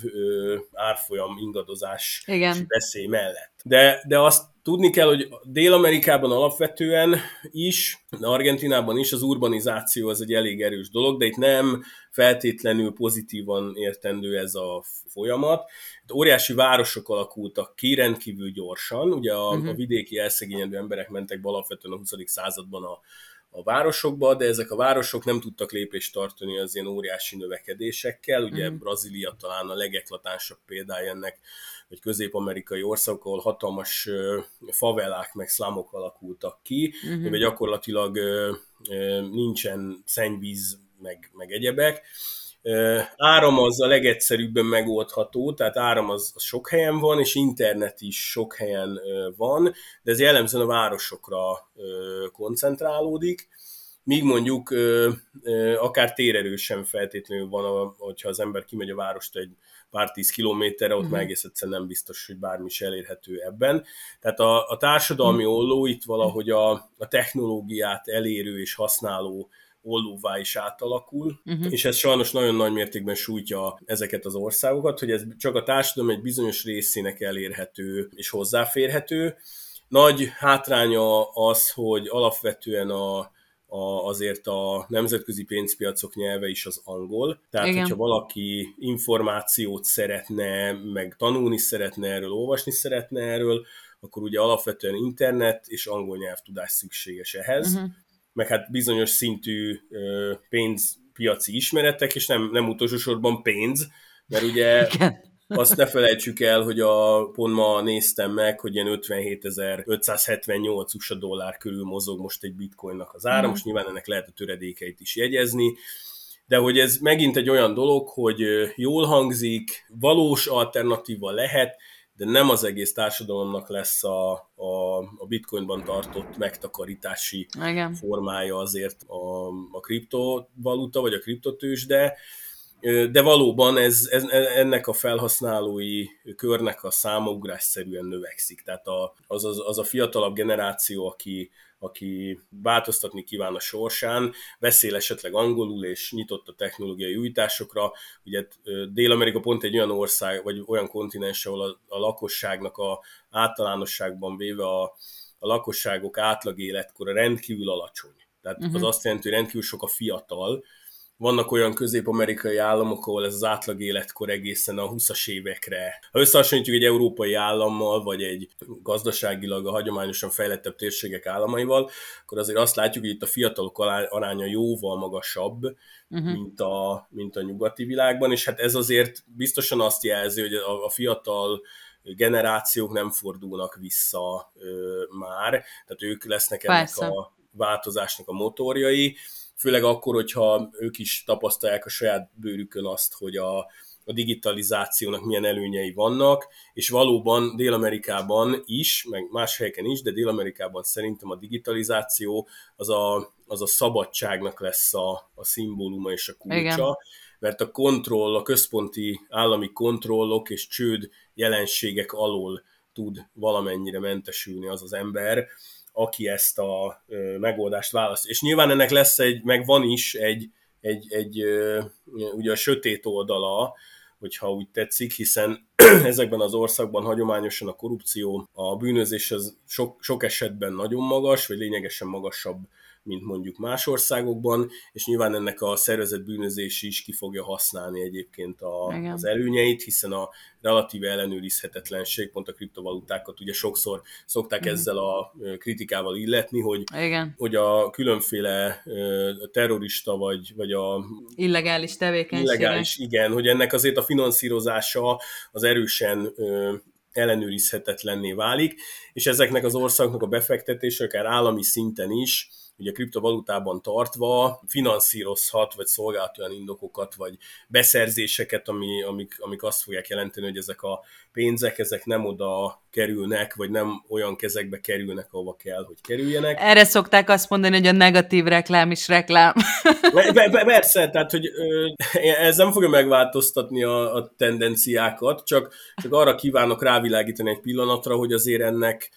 árfolyam ingadozás Igen. veszély mellett. De, de azt Tudni kell, hogy Dél-Amerikában alapvetően is, Argentinában is az urbanizáció az egy elég erős dolog, de itt nem feltétlenül pozitívan értendő ez a folyamat. Itt óriási városok alakultak ki rendkívül gyorsan, ugye a, uh-huh. a vidéki elszegényedő emberek mentek be alapvetően a 20. században a, a városokba, de ezek a városok nem tudtak lépést tartani az ilyen óriási növekedésekkel. Ugye uh-huh. Brazília talán a legeklatánsabb példája ennek vagy közép-amerikai országok, ahol hatalmas favelák meg szlámok alakultak ki, uh-huh. de gyakorlatilag nincsen szennyvíz meg, meg egyebek. Áram az a legegyszerűbben megoldható, tehát áram az, sok helyen van, és internet is sok helyen van, de ez jellemzően a városokra koncentrálódik míg mondjuk akár térerő sem feltétlenül van, hogyha az ember kimegy a várost egy pár tíz kilométerre, ott uh-huh. meg egész egyszerűen nem biztos, hogy bármi is elérhető ebben. Tehát a, a társadalmi uh-huh. olló itt valahogy a, a technológiát elérő és használó ollóvá is átalakul, uh-huh. és ez sajnos nagyon nagy mértékben sújtja ezeket az országokat, hogy ez csak a társadalom egy bizonyos részének elérhető és hozzáférhető. Nagy hátránya az, hogy alapvetően a, a, azért a nemzetközi pénzpiacok nyelve is az angol. Tehát, Igen. hogyha valaki információt szeretne, meg tanulni szeretne erről, olvasni szeretne erről, akkor ugye alapvetően internet és angol nyelvtudás szükséges ehhez. Uh-huh meg hát bizonyos szintű pénzpiaci ismeretek, és nem, nem utolsó sorban pénz, mert ugye Igen. azt ne felejtsük el, hogy a, pont ma néztem meg, hogy ilyen 57.578 USA dollár körül mozog most egy bitcoinnak az ára, mm. most nyilván ennek lehet a töredékeit is jegyezni, de hogy ez megint egy olyan dolog, hogy jól hangzik, valós alternatíva lehet, de nem az egész társadalomnak lesz a, a, a bitcoinban tartott megtakarítási Igen. formája azért a, a kriptovaluta, vagy a kriptotősde, de valóban ez, ez, ennek a felhasználói körnek a száma ugrásszerűen növekszik. Tehát a, az, az, az a fiatalabb generáció, aki, aki változtatni kíván a sorsán, beszél esetleg angolul és nyitott a technológiai újításokra. Ugye Dél-Amerika pont egy olyan ország, vagy olyan kontinens, ahol a, a lakosságnak a általánosságban véve a, a lakosságok átlag életkora rendkívül alacsony. Tehát uh-huh. az azt jelenti, hogy rendkívül sok a fiatal, vannak olyan közép-amerikai államok, ahol ez az átlag életkor egészen a 20-as évekre. Ha összehasonlítjuk egy európai állammal, vagy egy gazdaságilag a hagyományosan fejlettebb térségek államaival, akkor azért azt látjuk, hogy itt a fiatalok aránya jóval magasabb, uh-huh. mint, a, mint a nyugati világban, és hát ez azért biztosan azt jelzi, hogy a, a fiatal generációk nem fordulnak vissza ö, már, tehát ők lesznek ennek Persze. a változásnak a motorjai, főleg akkor, hogyha ők is tapasztalják a saját bőrükön azt, hogy a, a digitalizációnak milyen előnyei vannak, és valóban Dél-Amerikában is, meg más helyeken is, de Dél-Amerikában szerintem a digitalizáció az a, az a szabadságnak lesz a, a szimbóluma és a kulcsa, Igen. mert a kontroll, a központi állami kontrollok és csőd jelenségek alól tud valamennyire mentesülni az az ember, aki ezt a megoldást választ. És nyilván ennek lesz egy, meg van is egy, egy, egy ugye a sötét oldala, hogyha úgy tetszik, hiszen ezekben az országban hagyományosan a korrupció, a bűnözés az sok, sok esetben nagyon magas, vagy lényegesen magasabb mint mondjuk más országokban, és nyilván ennek a szervezet bűnözés is ki fogja használni egyébként a, az előnyeit, hiszen a relatív ellenőrizhetetlenség, pont a kriptovalutákat ugye sokszor szokták mm. ezzel a kritikával illetni, hogy, Igen. hogy a különféle terrorista vagy, vagy a illegális tevékenység. Illegális, igen, hogy ennek azért a finanszírozása az erősen ellenőrizhetetlenné válik, és ezeknek az országoknak a befektetése akár állami szinten is ugye kriptovalutában tartva finanszírozhat, vagy szolgált olyan indokokat, vagy beszerzéseket, ami, amik, amik azt fogják jelenteni, hogy ezek a pénzek, ezek nem oda kerülnek, vagy nem olyan kezekbe kerülnek, ahova kell, hogy kerüljenek. Erre szokták azt mondani, hogy a negatív reklám is reklám. Be, be, persze, tehát, hogy ö, ez nem fogja megváltoztatni a, a tendenciákat, csak, csak arra kívánok rávilágítani egy pillanatra, hogy azért ennek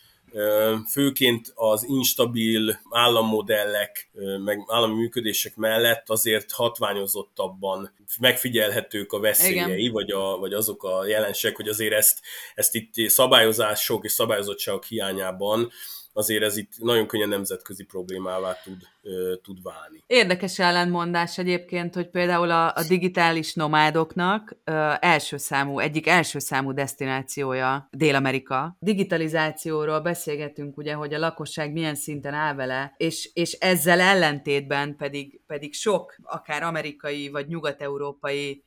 főként az instabil állammodellek, meg állami működések mellett azért hatványozottabban megfigyelhetők a veszélyei, vagy, a, vagy azok a jelenségek, hogy azért ezt, ezt itt szabályozások és szabályozottságok hiányában azért ez itt nagyon könnyen nemzetközi problémává tud, tud válni. Érdekes ellentmondás egyébként, hogy például a, a digitális nomádoknak ö, első számú, egyik első számú destinációja Dél-Amerika. Digitalizációról beszélgetünk ugye, hogy a lakosság milyen szinten áll vele, és, és ezzel ellentétben pedig, pedig sok, akár amerikai vagy nyugat-európai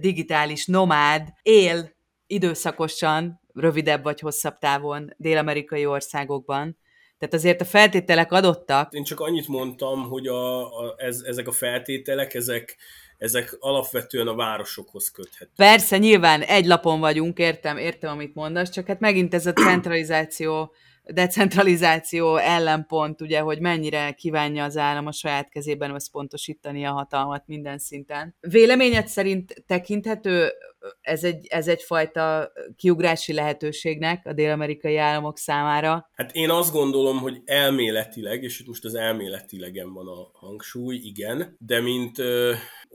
digitális nomád él időszakosan rövidebb vagy hosszabb távon dél-amerikai országokban. Tehát azért a feltételek adottak. Én csak annyit mondtam, hogy a, a, ez, ezek a feltételek, ezek, ezek alapvetően a városokhoz köthetők. Persze, nyilván egy lapon vagyunk, értem, értem, amit mondasz, csak hát megint ez a centralizáció decentralizáció ellenpont, ugye, hogy mennyire kívánja az állam a saját kezében összpontosítani a hatalmat minden szinten. Véleményed szerint tekinthető ez, egy, ez egyfajta kiugrási lehetőségnek a dél-amerikai államok számára? Hát én azt gondolom, hogy elméletileg, és itt most az elméletilegen van a hangsúly, igen, de mint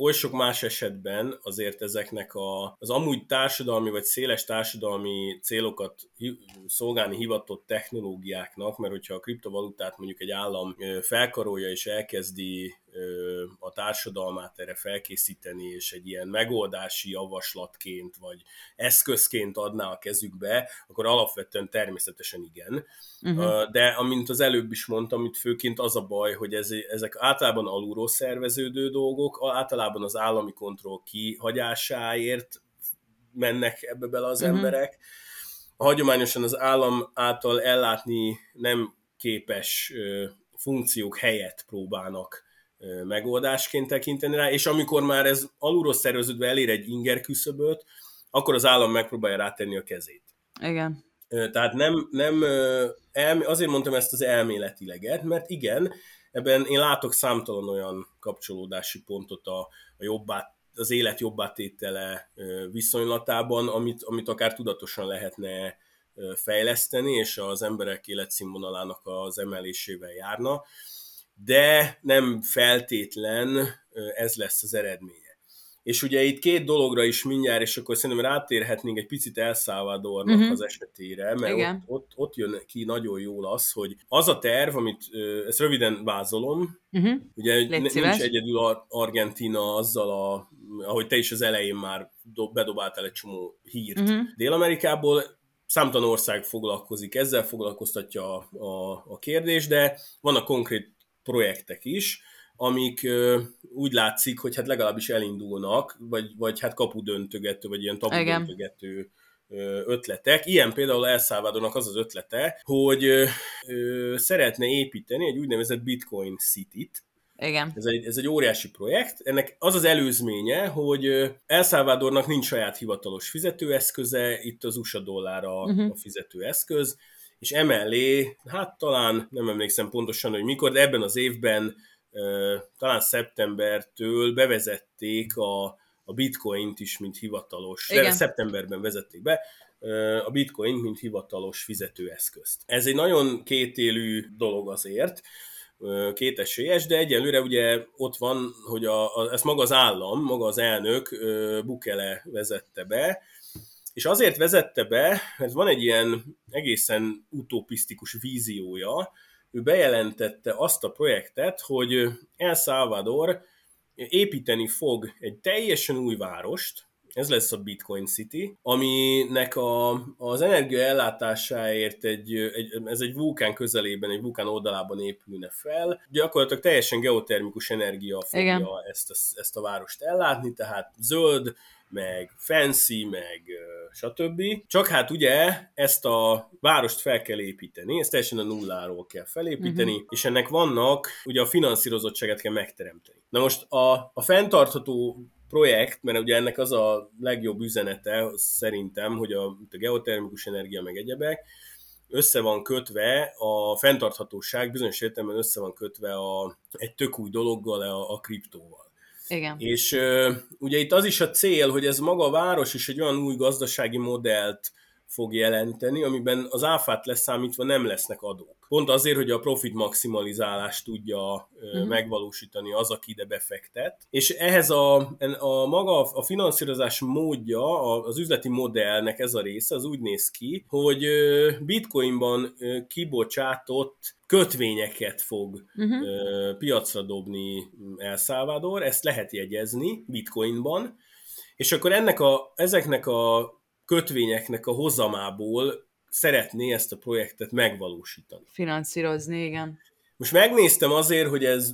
oly sok más esetben azért ezeknek a, az amúgy társadalmi vagy széles társadalmi célokat szolgálni hivatott technológiáknak, mert hogyha a kriptovalutát mondjuk egy állam felkarolja és elkezdi a társadalmát erre felkészíteni, és egy ilyen megoldási javaslatként, vagy eszközként adná a kezükbe, akkor alapvetően természetesen igen. Uh-huh. De amint az előbb is mondtam, itt főként az a baj, hogy ez, ezek általában alulról szerveződő dolgok, általában az állami kontroll kihagyásáért mennek ebbe bele az uh-huh. emberek. Hagyományosan az állam által ellátni nem képes funkciók helyett próbálnak megoldásként tekinteni rá, és amikor már ez alulról szerveződve elér egy inger küszöböt, akkor az állam megpróbálja rátenni a kezét. Igen. Tehát nem, nem azért mondtam ezt az elméletileget, mert igen, ebben én látok számtalan olyan kapcsolódási pontot a, a jobbá, az élet jobbátétele viszonylatában, amit, amit akár tudatosan lehetne fejleszteni, és az emberek életszínvonalának az emelésével járna de nem feltétlen ez lesz az eredménye. És ugye itt két dologra is mindjárt, és akkor szerintem rátérhetnénk egy picit El Salvadornak uh-huh. az esetére, mert ott, ott, ott jön ki nagyon jól az, hogy az a terv, amit, ezt röviden vázolom, uh-huh. ugye nincs egyedül Argentina azzal, a, ahogy te is az elején már bedobáltál egy csomó hírt uh-huh. Dél-Amerikából, számtalan ország foglalkozik ezzel, foglalkoztatja a, a, a kérdés, de vannak konkrét projektek is, amik úgy látszik, hogy hát legalábbis elindulnak, vagy, vagy hát kapudöntögető, vagy ilyen tabudöntögető ötletek. Ilyen például El Salvadornak az az ötlete, hogy ö, ö, szeretne építeni egy úgynevezett Bitcoin City-t, igen. Ez egy, ez egy óriási projekt. Ennek az az előzménye, hogy El Salvadornak nincs saját hivatalos fizetőeszköze, itt az USA dollár a, uh-huh. a fizetőeszköz, és emellé, hát talán nem emlékszem pontosan, hogy mikor, de ebben az évben talán szeptembertől bevezették a, a bitcoint is, mint hivatalos, Igen. de szeptemberben vezették be, a bitcoin, mint hivatalos fizetőeszközt. Ez egy nagyon kétélű dolog azért, kétesélyes, de egyelőre ugye ott van, hogy a, a, ezt maga az állam, maga az elnök Bukele vezette be, és azért vezette be, mert van egy ilyen egészen utopisztikus víziója, ő bejelentette azt a projektet, hogy El Salvador építeni fog egy teljesen új várost, ez lesz a Bitcoin City, aminek a, az energia ellátásáért egy, egy, ez egy vulkán közelében, egy vulkán oldalában épülne fel. Gyakorlatilag teljesen geotermikus energia fogja ezt a, ezt a várost ellátni, tehát zöld, meg fancy, meg stb. Csak hát ugye ezt a várost fel kell építeni, ezt teljesen a nulláról kell felépíteni, uh-huh. és ennek vannak, ugye a finanszírozottságet kell megteremteni. Na most a, a fenntartható projekt, mert ugye ennek az a legjobb üzenete szerintem, hogy a, a geotermikus energia meg egyebek, össze van kötve, a fenntarthatóság bizonyos értelemben össze van kötve a, egy tök új dologgal, a, a kriptóval. Igen. És ugye itt az is a cél, hogy ez maga a város is egy olyan új gazdasági modellt fog jelenteni, amiben az áfát leszámítva nem lesznek adók. Pont azért, hogy a profit maximalizálást tudja uh-huh. megvalósítani az, aki ide befektet. És ehhez a, a maga a finanszírozás módja, az üzleti modellnek ez a része, az úgy néz ki, hogy bitcoinban kibocsátott kötvényeket fog uh-huh. piacra dobni El Salvador, ezt lehet jegyezni bitcoinban, és akkor ennek a, ezeknek a kötvényeknek a hozamából szeretné ezt a projektet megvalósítani. Finanszírozni, igen. Most megnéztem azért, hogy ez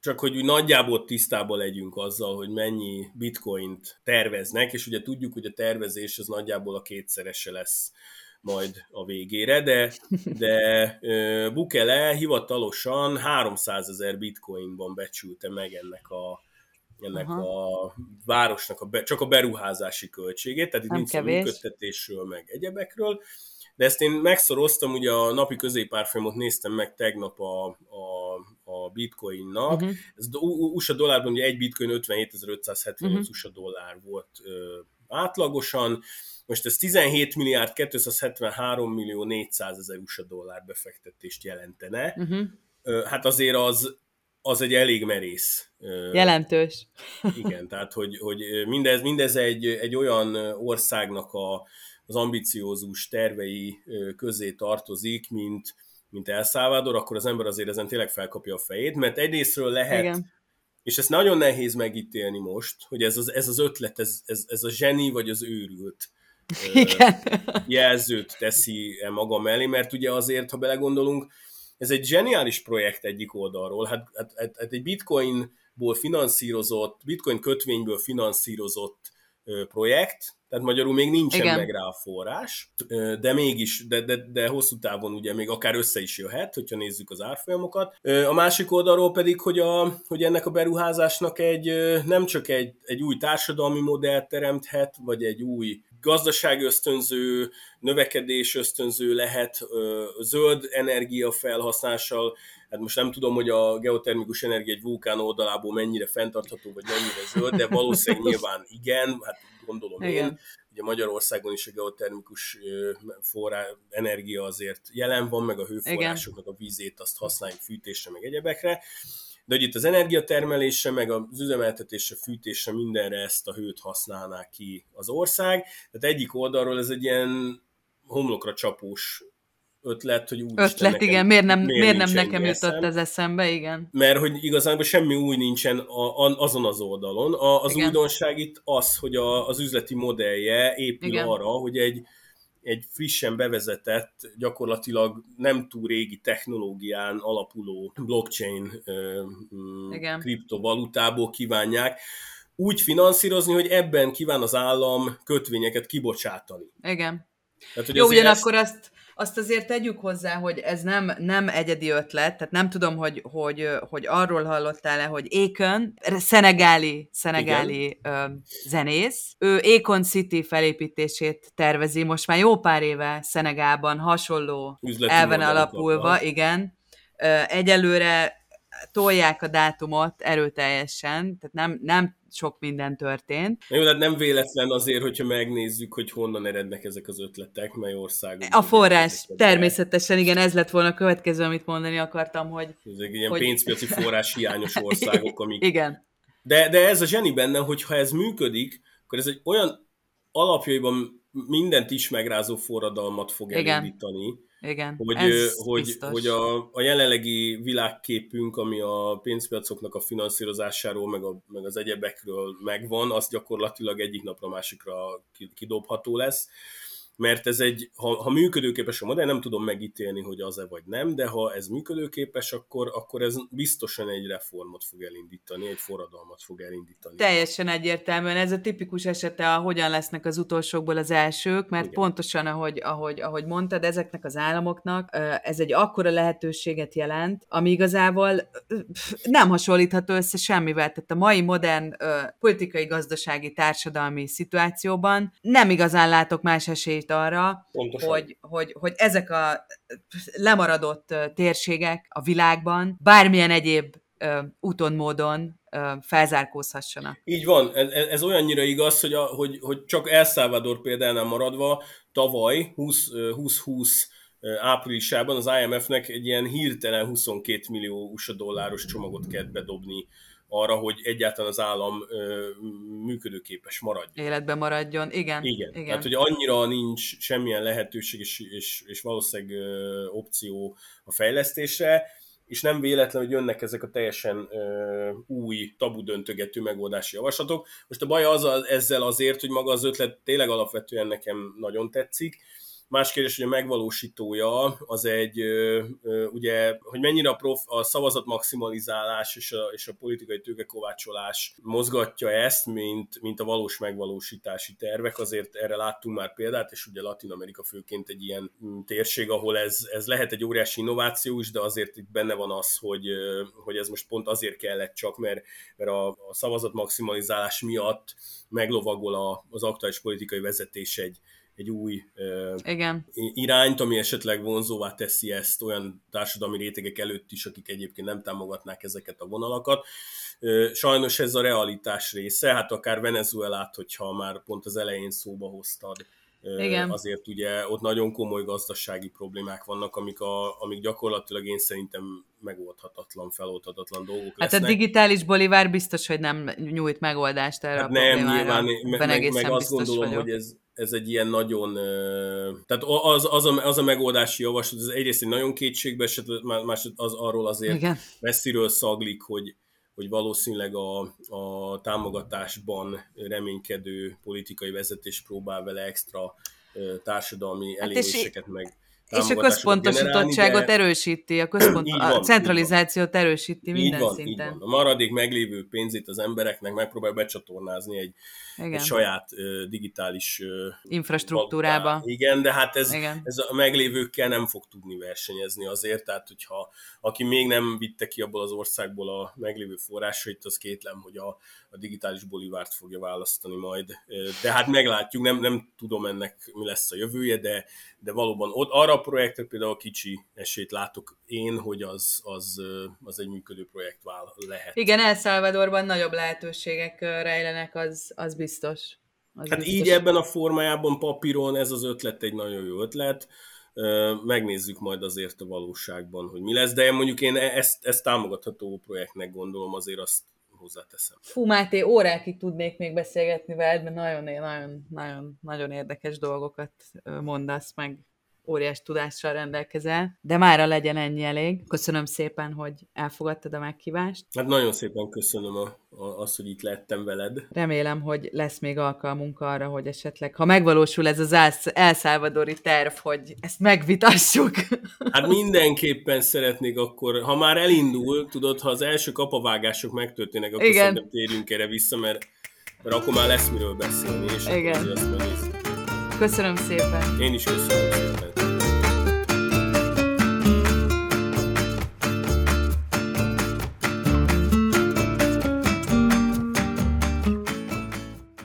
csak hogy úgy nagyjából tisztában legyünk azzal, hogy mennyi bitcoint terveznek, és ugye tudjuk, hogy a tervezés az nagyjából a kétszerese lesz majd a végére, de, de Bukele hivatalosan 300 ezer bitcoinban becsülte meg ennek a, ennek Aha. a városnak a be, csak a beruházási költségét, tehát itt nincs a működtetésről, meg egyebekről, de ezt én megszoroztam, ugye a napi középárfolyamot néztem meg tegnap a, a, a bitcoinnak. Uh-huh. Ez USA dollárban ugye egy bitcoin 57.578 uh-huh. USA dollár volt ö, átlagosan, most ez 17 milliárd 273 millió 400 ezer USA dollár befektetést jelentene. Uh-huh. Hát azért az, az egy elég merész. Jelentős. Igen, tehát hogy, hogy mindez, mindez egy, egy olyan országnak a, az ambiciózus tervei közé tartozik, mint, mint El Salvador, akkor az ember azért ezen tényleg felkapja a fejét, mert egyrésztről lehet, Igen. és ezt nagyon nehéz megítélni most, hogy ez az, ez az ötlet, ez, ez, ez a zseni vagy az őrült Igen. jelzőt teszi maga mellé, mert ugye azért, ha belegondolunk, ez egy zseniális projekt egyik oldalról, hát, hát, hát, hát egy bitcoinból finanszírozott, bitcoin kötvényből finanszírozott projekt, tehát magyarul még nincsen Igen. meg rá a forrás, de mégis, de, de, de hosszú távon ugye még akár össze is jöhet, hogyha nézzük az árfolyamokat. A másik oldalról pedig, hogy, a, hogy ennek a beruházásnak egy nem csak egy, egy új társadalmi modellt teremthet, vagy egy új gazdaság ösztönző, növekedés ösztönző lehet, zöld energia felhasználással, hát most nem tudom, hogy a geotermikus energia egy vulkán oldalából mennyire fenntartható, vagy mennyire zöld, de valószínűleg nyilván igen, hát gondolom igen. én. Ugye Magyarországon is a geotermikus forrá, energia azért jelen van, meg a hőforrásoknak a vízét azt használjuk fűtésre, meg egyebekre. De hogy itt az energiatermelésre, meg az üzemeltetésre, fűtésre, mindenre ezt a hőt használná ki az ország. Tehát egyik oldalról ez egy ilyen homlokra csapós ötlet, hogy úgy Ötlet, nekem, igen, miért nem, miért, miért nem nekem jutott eszem, ez eszembe, igen. Mert hogy igazából semmi új nincsen a, a, azon az oldalon. A, az igen. újdonság itt az, hogy a, az üzleti modellje épül igen. arra, hogy egy, egy frissen bevezetett, gyakorlatilag nem túl régi technológián alapuló blockchain Igen. kriptovalutából kívánják úgy finanszírozni, hogy ebben kíván az állam kötvényeket kibocsátani. Igen. Tehát, hogy Jó, ugyanakkor ezt... azt azt azért tegyük hozzá, hogy ez nem, nem egyedi ötlet, tehát nem tudom, hogy, hogy, hogy arról hallottál-e, hogy Ékön, szenegáli, szenegáli ö, zenész, ő Ékon City felépítését tervezi most már jó pár éve Szenegában hasonló Üzleti elven alapulva, igen. Egyelőre tolják a dátumot erőteljesen, tehát nem, nem sok minden történt. Jó, de nem véletlen azért, hogyha megnézzük, hogy honnan erednek ezek az ötletek, mely országok. A forrás, természetesen, igen, ez lett volna a következő, amit mondani akartam, hogy... Ezek ilyen hogy... pénzpiaci forrás hiányos országok, amik... igen. De, de ez a zseni benne, hogy ha ez működik, akkor ez egy olyan alapjaiban mindent is megrázó forradalmat fog igen. elindítani, igen, hogy, ez hogy, hogy a, a jelenlegi világképünk, ami a pénzpiacoknak a finanszírozásáról, meg, a, meg az egyebekről megvan, az gyakorlatilag egyik napra másikra kidobható lesz mert ez egy, ha, ha működőképes a modell, nem tudom megítélni, hogy az-e vagy nem, de ha ez működőképes, akkor, akkor ez biztosan egy reformot fog elindítani, egy forradalmat fog elindítani. Teljesen egyértelműen. Ez a tipikus esete, a hogyan lesznek az utolsókból az elsők, mert Igen. pontosan, ahogy, ahogy, ahogy mondtad, ezeknek az államoknak ez egy akkora lehetőséget jelent, ami igazából nem hasonlítható össze semmivel. Tehát a mai modern politikai, gazdasági, társadalmi szituációban nem igazán látok más esélyt arra, hogy, hogy, hogy ezek a lemaradott térségek a világban bármilyen egyéb úton, módon felzárkózhassanak. Így van, ez, ez olyannyira igaz, hogy, a, hogy, hogy csak El Salvador például maradva tavaly 2020 áprilisában az IMF-nek egy ilyen hirtelen 22 millió USA dolláros csomagot kellett bedobni arra, hogy egyáltalán az állam működőképes maradjon. Életben maradjon, igen. Igen, igen. tehát hogy annyira nincs semmilyen lehetőség és, és, és valószínűleg opció a fejlesztésre, és nem véletlen, hogy jönnek ezek a teljesen ö, új, tabu döntögető megoldási javaslatok. Most a baj az a, ezzel azért, hogy maga az ötlet tényleg alapvetően nekem nagyon tetszik, Más kérdés, hogy a megvalósítója az egy, ugye, hogy mennyire a, prof, a szavazat maximalizálás és a, és a politikai tőkekovácsolás mozgatja ezt, mint, mint a valós megvalósítási tervek. Azért erre láttunk már példát, és ugye Latin Amerika főként egy ilyen mm, térség, ahol ez, ez lehet egy óriási innováció is, de azért itt benne van az, hogy, hogy ez most pont azért kellett csak, mert, mert a, a szavazat maximalizálás miatt meglovagol a, az aktuális politikai vezetés egy, egy új Igen. irányt, ami esetleg vonzóvá teszi ezt olyan társadalmi rétegek előtt is, akik egyébként nem támogatnák ezeket a vonalakat. Sajnos ez a realitás része, hát akár Venezuelát, hogyha már pont az elején szóba hoztad, igen. Azért ugye ott nagyon komoly gazdasági problémák vannak, amik, a, amik gyakorlatilag én szerintem megoldhatatlan, feloldhatatlan dolgok lesznek. Hát a digitális bolivár biztos, hogy nem nyújt megoldást erre hát a nem, nyilván, meg, meg, meg azt gondolom, vagyok. hogy ez, ez egy ilyen nagyon, tehát az, az, a, az a megoldási javaslat, ez egyrészt egy nagyon kétségbe esett, más az arról azért Igen. messziről szaglik, hogy, hogy valószínűleg a, a támogatásban reménykedő politikai vezetés próbál vele extra társadalmi hát eléréseket meg és a központosítottságot de... erősíti, a, központ, van, a centralizációt erősíti minden így van, szinten. Így van. A maradék meglévő pénzét az embereknek megpróbál becsatornázni egy, egy saját uh, digitális uh, infrastruktúrába. Valutá. Igen, de hát ez, ez a meglévőkkel nem fog tudni versenyezni azért, tehát hogyha aki még nem vitte ki abból az országból a meglévő forrásait, az kétlem, hogy a, a digitális bolivárt fogja választani majd. De hát meglátjuk, nem, nem tudom ennek mi lesz a jövője, de, de valóban ott arra a projektre például kicsi esélyt látok én, hogy az, az, az egy működő projekt vál, lehet. Igen, El Salvadorban nagyobb lehetőségek rejlenek, az, az biztos. Az hát biztos. így ebben a formájában papíron ez az ötlet egy nagyon jó ötlet. Megnézzük majd azért a valóságban, hogy mi lesz, de mondjuk én e-, ezt, ezt támogatható projektnek gondolom, azért azt hozzáteszem. Fú, Máté, órákig tudnék még beszélgetni veled, mert nagyon, nagyon, nagyon, nagyon érdekes dolgokat mondasz, meg óriás tudással rendelkezel, de mára legyen ennyi elég. Köszönöm szépen, hogy elfogadtad a meghívást. Hát nagyon szépen köszönöm a, a, azt, hogy itt lettem veled. Remélem, hogy lesz még alkalmunk arra, hogy esetleg, ha megvalósul ez az elszálvadori terv, hogy ezt megvitassuk. Hát mindenképpen szeretnék akkor, ha már elindul, tudod, ha az első kapavágások megtörténnek, akkor Igen. szerintem térjünk erre vissza, mert, mert akkor már lesz miről beszélni, és Igen. akkor azt Köszönöm szépen. Én is köszönöm szépen.